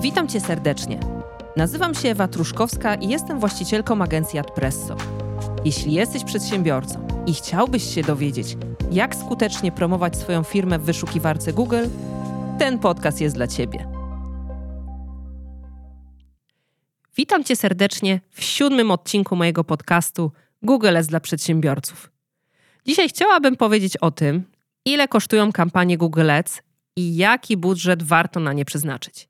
Witam Cię serdecznie. Nazywam się Ewa Truszkowska i jestem właścicielką agencji Adpresso. Jeśli jesteś przedsiębiorcą i chciałbyś się dowiedzieć, jak skutecznie promować swoją firmę w wyszukiwarce Google, ten podcast jest dla Ciebie. Witam Cię serdecznie w siódmym odcinku mojego podcastu Google jest dla przedsiębiorców. Dzisiaj chciałabym powiedzieć o tym, ile kosztują kampanie Google Ads i jaki budżet warto na nie przeznaczyć.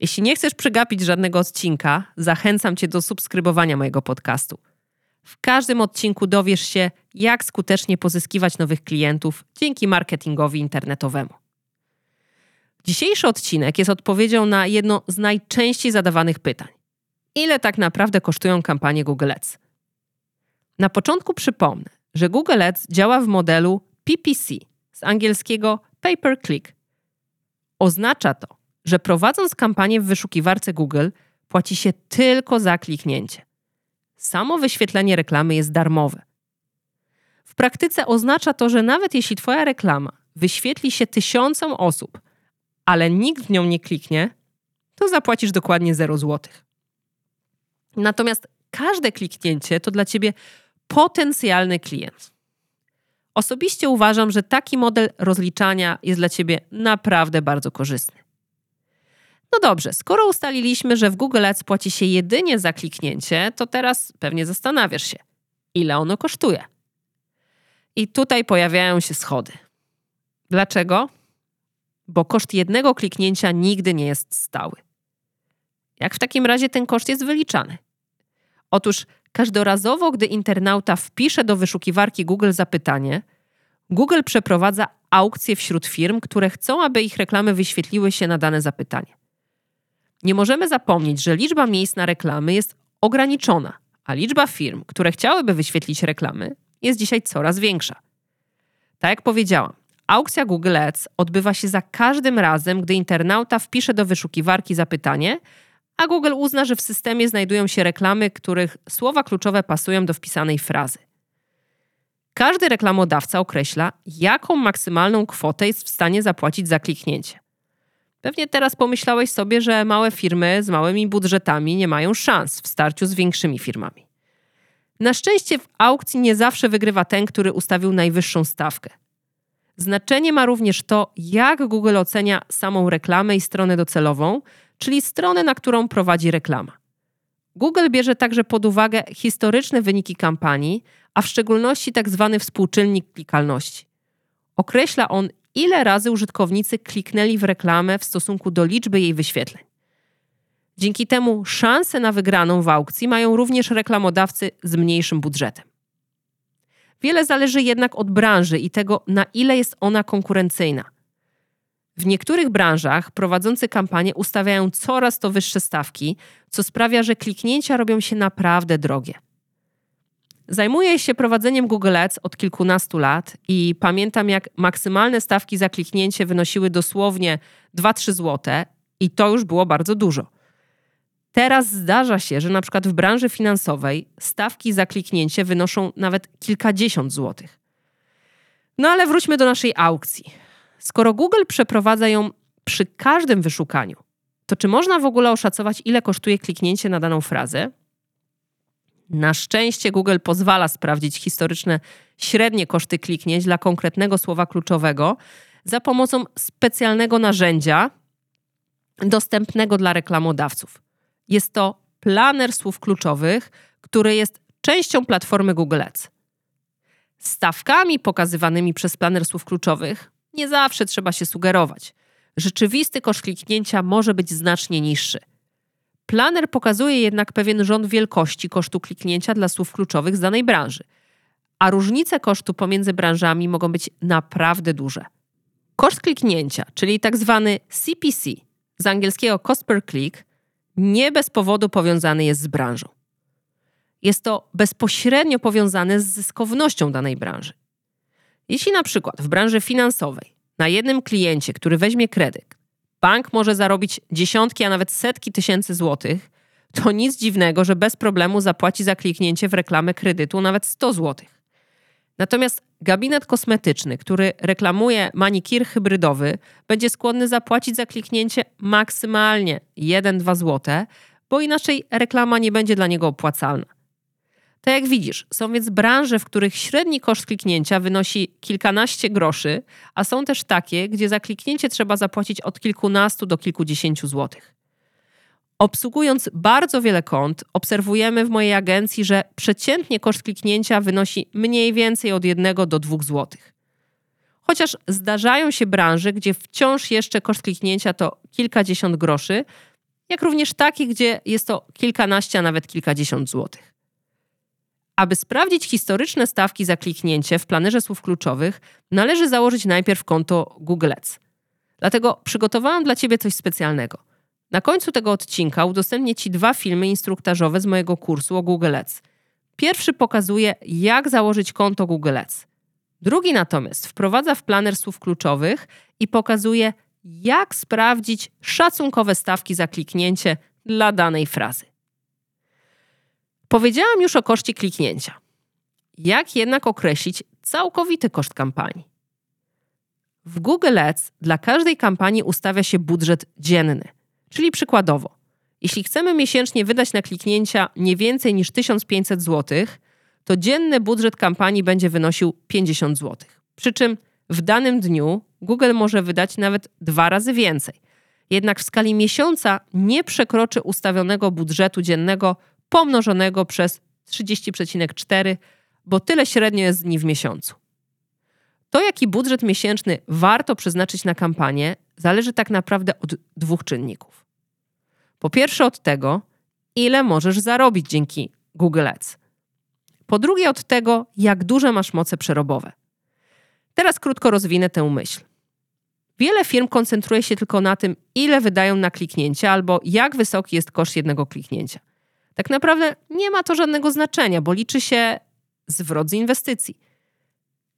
Jeśli nie chcesz przegapić żadnego odcinka, zachęcam Cię do subskrybowania mojego podcastu. W każdym odcinku dowiesz się, jak skutecznie pozyskiwać nowych klientów dzięki marketingowi internetowemu. Dzisiejszy odcinek jest odpowiedzią na jedno z najczęściej zadawanych pytań. Ile tak naprawdę kosztują kampanie Google Ads? Na początku przypomnę, że Google Ads działa w modelu PPC, z angielskiego pay per click. Oznacza to, że prowadząc kampanię w wyszukiwarce Google, płaci się tylko za kliknięcie. Samo wyświetlenie reklamy jest darmowe. W praktyce oznacza to, że nawet jeśli Twoja reklama wyświetli się tysiącom osób, ale nikt w nią nie kliknie, to zapłacisz dokładnie 0 zł. Natomiast każde kliknięcie to dla Ciebie potencjalny klient. Osobiście uważam, że taki model rozliczania jest dla Ciebie naprawdę bardzo korzystny. No dobrze, skoro ustaliliśmy, że w Google Ads płaci się jedynie za kliknięcie, to teraz pewnie zastanawiasz się, ile ono kosztuje. I tutaj pojawiają się schody. Dlaczego? Bo koszt jednego kliknięcia nigdy nie jest stały. Jak w takim razie ten koszt jest wyliczany? Otóż każdorazowo, gdy internauta wpisze do wyszukiwarki Google zapytanie, Google przeprowadza aukcje wśród firm, które chcą, aby ich reklamy wyświetliły się na dane zapytanie. Nie możemy zapomnieć, że liczba miejsc na reklamy jest ograniczona, a liczba firm, które chciałyby wyświetlić reklamy, jest dzisiaj coraz większa. Tak jak powiedziałam, aukcja Google Ads odbywa się za każdym razem, gdy internauta wpisze do wyszukiwarki zapytanie, a Google uzna, że w systemie znajdują się reklamy, których słowa kluczowe pasują do wpisanej frazy. Każdy reklamodawca określa, jaką maksymalną kwotę jest w stanie zapłacić za kliknięcie. Pewnie teraz pomyślałeś sobie, że małe firmy z małymi budżetami nie mają szans w starciu z większymi firmami. Na szczęście w aukcji nie zawsze wygrywa ten, który ustawił najwyższą stawkę. Znaczenie ma również to, jak Google ocenia samą reklamę i stronę docelową, czyli stronę, na którą prowadzi reklama. Google bierze także pod uwagę historyczne wyniki kampanii, a w szczególności tzw. Tak współczynnik klikalności. Określa on, ile razy użytkownicy kliknęli w reklamę w stosunku do liczby jej wyświetleń. Dzięki temu szanse na wygraną w aukcji mają również reklamodawcy z mniejszym budżetem. Wiele zależy jednak od branży i tego, na ile jest ona konkurencyjna. W niektórych branżach prowadzący kampanie ustawiają coraz to wyższe stawki, co sprawia, że kliknięcia robią się naprawdę drogie. Zajmuję się prowadzeniem Google Ads od kilkunastu lat i pamiętam, jak maksymalne stawki za kliknięcie wynosiły dosłownie 2-3 zł i to już było bardzo dużo. Teraz zdarza się, że na przykład w branży finansowej stawki za kliknięcie wynoszą nawet kilkadziesiąt złotych. No ale wróćmy do naszej aukcji. Skoro Google przeprowadza ją przy każdym wyszukaniu, to czy można w ogóle oszacować, ile kosztuje kliknięcie na daną frazę? Na szczęście Google pozwala sprawdzić historyczne średnie koszty kliknięć dla konkretnego słowa kluczowego za pomocą specjalnego narzędzia dostępnego dla reklamodawców. Jest to planer słów kluczowych, który jest częścią platformy Google Ads. Stawkami pokazywanymi przez planer słów kluczowych nie zawsze trzeba się sugerować. Rzeczywisty koszt kliknięcia może być znacznie niższy – Planer pokazuje jednak pewien rząd wielkości kosztu kliknięcia dla słów kluczowych z danej branży, a różnice kosztu pomiędzy branżami mogą być naprawdę duże. Koszt kliknięcia, czyli tak zwany CPC, z angielskiego cost per click, nie bez powodu powiązany jest z branżą. Jest to bezpośrednio powiązane z zyskownością danej branży. Jeśli na przykład w branży finansowej na jednym kliencie, który weźmie kredyt, bank może zarobić dziesiątki, a nawet setki tysięcy złotych, to nic dziwnego, że bez problemu zapłaci za kliknięcie w reklamę kredytu nawet 100 złotych. Natomiast gabinet kosmetyczny, który reklamuje manikir hybrydowy, będzie skłonny zapłacić za kliknięcie maksymalnie 1-2 zł, bo inaczej reklama nie będzie dla niego opłacalna. Tak jak widzisz, są więc branże, w których średni koszt kliknięcia wynosi kilkanaście groszy, a są też takie, gdzie za kliknięcie trzeba zapłacić od kilkunastu do kilkudziesięciu złotych. Obsługując bardzo wiele kont, obserwujemy w mojej agencji, że przeciętnie koszt kliknięcia wynosi mniej więcej od 1 do 2 zł. Chociaż zdarzają się branże, gdzie wciąż jeszcze koszt kliknięcia to kilkadziesiąt groszy, jak również takie, gdzie jest to kilkanaście, a nawet kilkadziesiąt złotych. Aby sprawdzić historyczne stawki za kliknięcie w planerze słów kluczowych, należy założyć najpierw konto Google Ads. Dlatego przygotowałam dla Ciebie coś specjalnego – na końcu tego odcinka udostępnię Ci dwa filmy instruktażowe z mojego kursu o Google Ads. Pierwszy pokazuje, jak założyć konto Google Ads. Drugi natomiast wprowadza w planer słów kluczowych i pokazuje, jak sprawdzić szacunkowe stawki za kliknięcie dla danej frazy. Powiedziałam już o koszcie kliknięcia. Jak jednak określić całkowity koszt kampanii? W Google Ads dla każdej kampanii ustawia się budżet dzienny – Czyli przykładowo, jeśli chcemy miesięcznie wydać na kliknięcia nie więcej niż 1500 zł, to dzienny budżet kampanii będzie wynosił 50 zł. Przy czym w danym dniu Google może wydać nawet dwa razy więcej. Jednak w skali miesiąca nie przekroczy ustawionego budżetu dziennego pomnożonego przez 30,4, bo tyle średnio jest dni w miesiącu. To, jaki budżet miesięczny warto przeznaczyć na kampanię, zależy tak naprawdę od dwóch czynników. Po pierwsze od tego, ile możesz zarobić dzięki Google Ads. Po drugie od tego, jak duże masz moce przerobowe. Teraz krótko rozwinę tę myśl. Wiele firm koncentruje się tylko na tym, ile wydają na kliknięcie albo jak wysoki jest koszt jednego kliknięcia. Tak naprawdę nie ma to żadnego znaczenia, bo liczy się zwrot z inwestycji.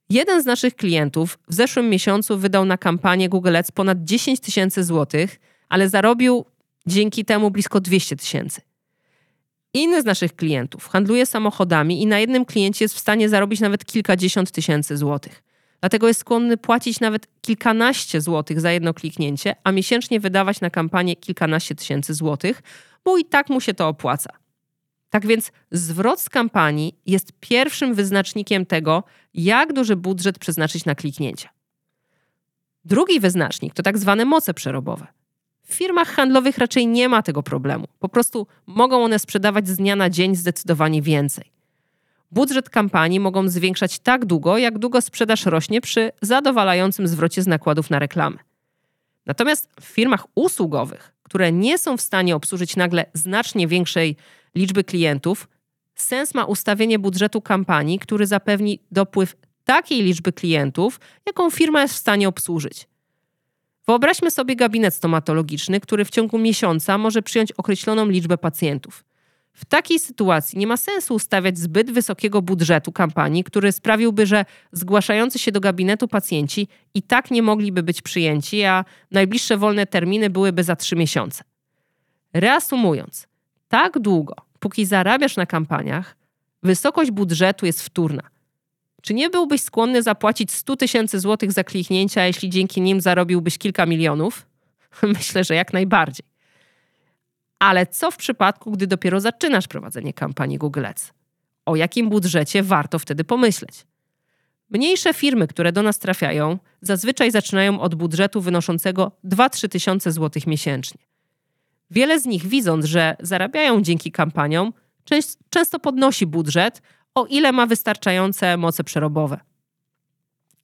Jeden z naszych klientów w zeszłym miesiącu wydał na kampanię Google Ads ponad 10 tysięcy złotych, ale zarobił dzięki temu blisko 200 tysięcy. Inny z naszych klientów handluje samochodami i na jednym kliencie jest w stanie zarobić nawet kilkadziesiąt tysięcy złotych. Dlatego jest skłonny płacić nawet kilkanaście złotych za jedno kliknięcie, a miesięcznie wydawać na kampanię kilkanaście tysięcy złotych, bo i tak mu się to opłaca. Tak więc zwrot z kampanii jest pierwszym wyznacznikiem tego, jak duży budżet przeznaczyć na kliknięcia. Drugi wyznacznik to tak zwane moce przerobowe. W firmach handlowych raczej nie ma tego problemu. Po prostu mogą one sprzedawać z dnia na dzień zdecydowanie więcej. Budżet kampanii mogą zwiększać tak długo, jak długo sprzedaż rośnie przy zadowalającym zwrocie z nakładów na reklamę. Natomiast w firmach usługowych, które nie są w stanie obsłużyć nagle znacznie większej liczby klientów, sens ma ustawienie budżetu kampanii, który zapewni dopływ takiej liczby klientów, jaką firma jest w stanie obsłużyć. Wyobraźmy sobie gabinet stomatologiczny, który w ciągu miesiąca może przyjąć określoną liczbę pacjentów. W takiej sytuacji nie ma sensu ustawiać zbyt wysokiego budżetu kampanii, który sprawiłby, że zgłaszający się do gabinetu pacjenci i tak nie mogliby być przyjęci, a najbliższe wolne terminy byłyby za trzy miesiące. Reasumując, tak długo, póki zarabiasz na kampaniach, wysokość budżetu jest wtórna – czy nie byłbyś skłonny zapłacić 100 tysięcy złotych za kliknięcia, jeśli dzięki nim zarobiłbyś kilka milionów? Myślę, że jak najbardziej. Ale co w przypadku, gdy dopiero zaczynasz prowadzenie kampanii Google Ads? O jakim budżecie warto wtedy pomyśleć? Mniejsze firmy, które do nas trafiają, zazwyczaj zaczynają od budżetu wynoszącego 2-3 tysiące złotych miesięcznie. Wiele z nich, widząc, że zarabiają dzięki kampaniom, często podnosi budżet, o ile ma wystarczające moce przerobowe.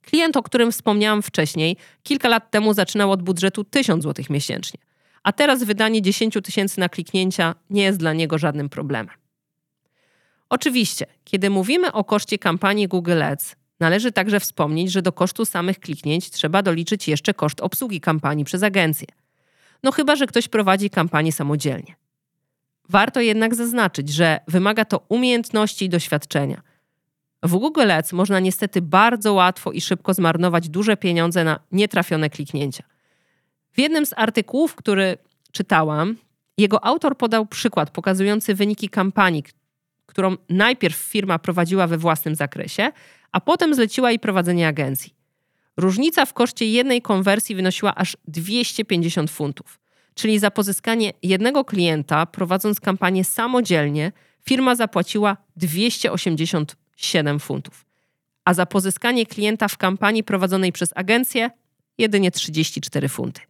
Klient, o którym wspomniałam wcześniej, kilka lat temu zaczynał od budżetu 1000 zł miesięcznie, a teraz wydanie 10 tysięcy na kliknięcia nie jest dla niego żadnym problemem. Oczywiście, kiedy mówimy o koszcie kampanii Google Ads, należy także wspomnieć, że do kosztu samych kliknięć trzeba doliczyć jeszcze koszt obsługi kampanii przez agencję. No chyba, że ktoś prowadzi kampanię samodzielnie. Warto jednak zaznaczyć, że wymaga to umiejętności i doświadczenia. W Google Ads można niestety bardzo łatwo i szybko zmarnować duże pieniądze na nietrafione kliknięcia. W jednym z artykułów, który czytałam, jego autor podał przykład pokazujący wyniki kampanii, którą najpierw firma prowadziła we własnym zakresie, a potem zleciła jej prowadzenie agencji. Różnica w koszcie jednej konwersji wynosiła aż 250 funtów. Czyli za pozyskanie jednego klienta, prowadząc kampanię samodzielnie, firma zapłaciła 287 funtów. A za pozyskanie klienta w kampanii prowadzonej przez agencję jedynie 34 funty.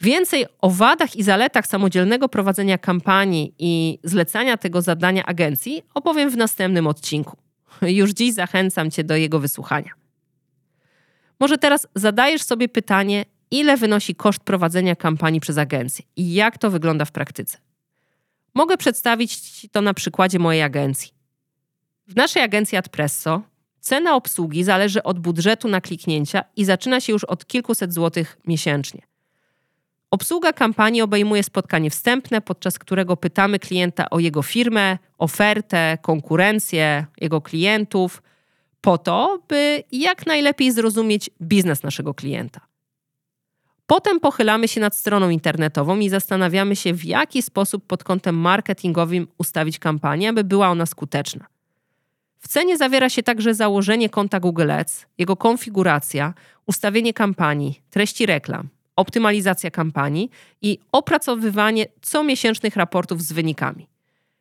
Więcej o wadach i zaletach samodzielnego prowadzenia kampanii i zlecania tego zadania agencji opowiem w następnym odcinku. Już dziś zachęcam Cię do jego wysłuchania. Może teraz zadajesz sobie pytanie, ile wynosi koszt prowadzenia kampanii przez agencję i jak to wygląda w praktyce. Mogę przedstawić Ci to na przykładzie mojej agencji. W naszej agencji Adpresso cena obsługi zależy od budżetu na kliknięcia i zaczyna się już od kilkuset złotych miesięcznie. Obsługa kampanii obejmuje spotkanie wstępne, podczas którego pytamy klienta o jego firmę, ofertę, konkurencję, jego klientów, po to, by jak najlepiej zrozumieć biznes naszego klienta. Potem pochylamy się nad stroną internetową i zastanawiamy się, w jaki sposób pod kątem marketingowym ustawić kampanię, aby była ona skuteczna. W cenie zawiera się także założenie konta Google Ads, jego konfiguracja, ustawienie kampanii, treści reklam, optymalizacja kampanii i opracowywanie comiesięcznych raportów z wynikami.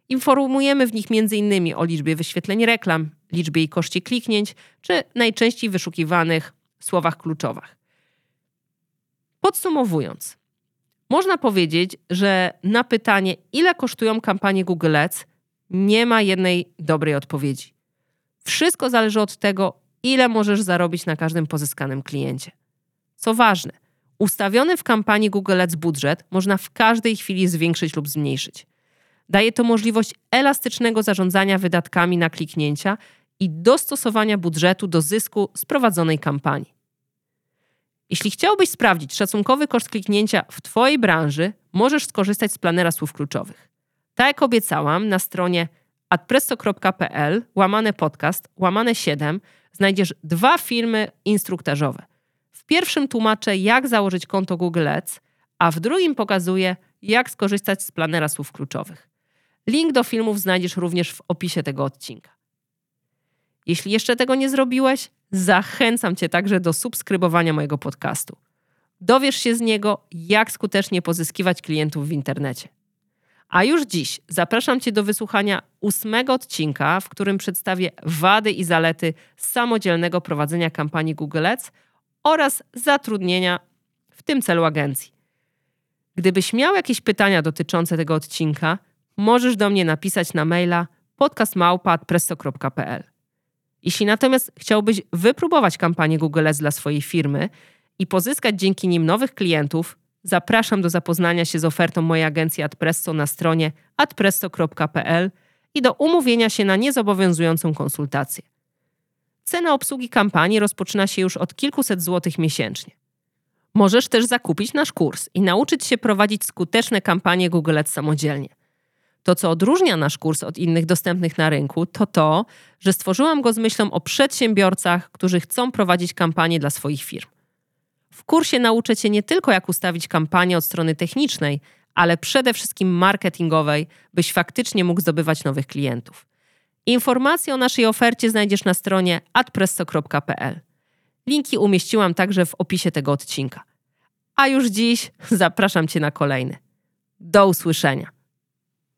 Informujemy w nich m.in. o liczbie wyświetleń reklam, liczbie i koszcie kliknięć, czy najczęściej wyszukiwanych słowach kluczowych. Podsumowując, można powiedzieć, że na pytanie, ile kosztują kampanie Google Ads, nie ma jednej dobrej odpowiedzi. Wszystko zależy od tego, ile możesz zarobić na każdym pozyskanym kliencie. Co ważne, ustawiony w kampanii Google Ads budżet można w każdej chwili zwiększyć lub zmniejszyć. Daje to możliwość elastycznego zarządzania wydatkami na kliknięcia i dostosowania budżetu do zysku z prowadzonej kampanii. Jeśli chciałbyś sprawdzić szacunkowy koszt kliknięcia w Twojej branży, możesz skorzystać z planera słów kluczowych. Tak jak obiecałam, na stronie adpresso.pl łamane podcast, łamane 7 znajdziesz dwa filmy instruktażowe. W pierwszym tłumaczę, jak założyć konto Google Ads, a w drugim pokazuję, jak skorzystać z planera słów kluczowych. Link do filmów znajdziesz również w opisie tego odcinka. Jeśli jeszcze tego nie zrobiłeś, zachęcam Cię także do subskrybowania mojego podcastu. Dowiesz się z niego, jak skutecznie pozyskiwać klientów w internecie. A już dziś zapraszam Cię do wysłuchania ósmego odcinka, w którym przedstawię wady i zalety samodzielnego prowadzenia kampanii Google Ads oraz zatrudnienia w tym celu agencji. Gdybyś miał jakieś pytania dotyczące tego odcinka, możesz do mnie napisać na maila podcastmałpa.presto.pl. Jeśli natomiast chciałbyś wypróbować kampanię Google Ads dla swojej firmy i pozyskać dzięki nim nowych klientów, zapraszam do zapoznania się z ofertą mojej agencji Adpresso na stronie adpresto.pl i do umówienia się na niezobowiązującą konsultację. Cena obsługi kampanii rozpoczyna się już od kilkuset złotych miesięcznie. Możesz też zakupić nasz kurs i nauczyć się prowadzić skuteczne kampanie Google Ads samodzielnie. To, co odróżnia nasz kurs od innych dostępnych na rynku, to to, że stworzyłam go z myślą o przedsiębiorcach, którzy chcą prowadzić kampanie dla swoich firm. W kursie nauczę Cię nie tylko, jak ustawić kampanię od strony technicznej, ale przede wszystkim marketingowej, byś faktycznie mógł zdobywać nowych klientów. Informacje o naszej ofercie znajdziesz na stronie adpresso.pl. Linki umieściłam także w opisie tego odcinka. A już dziś zapraszam Cię na kolejny. Do usłyszenia.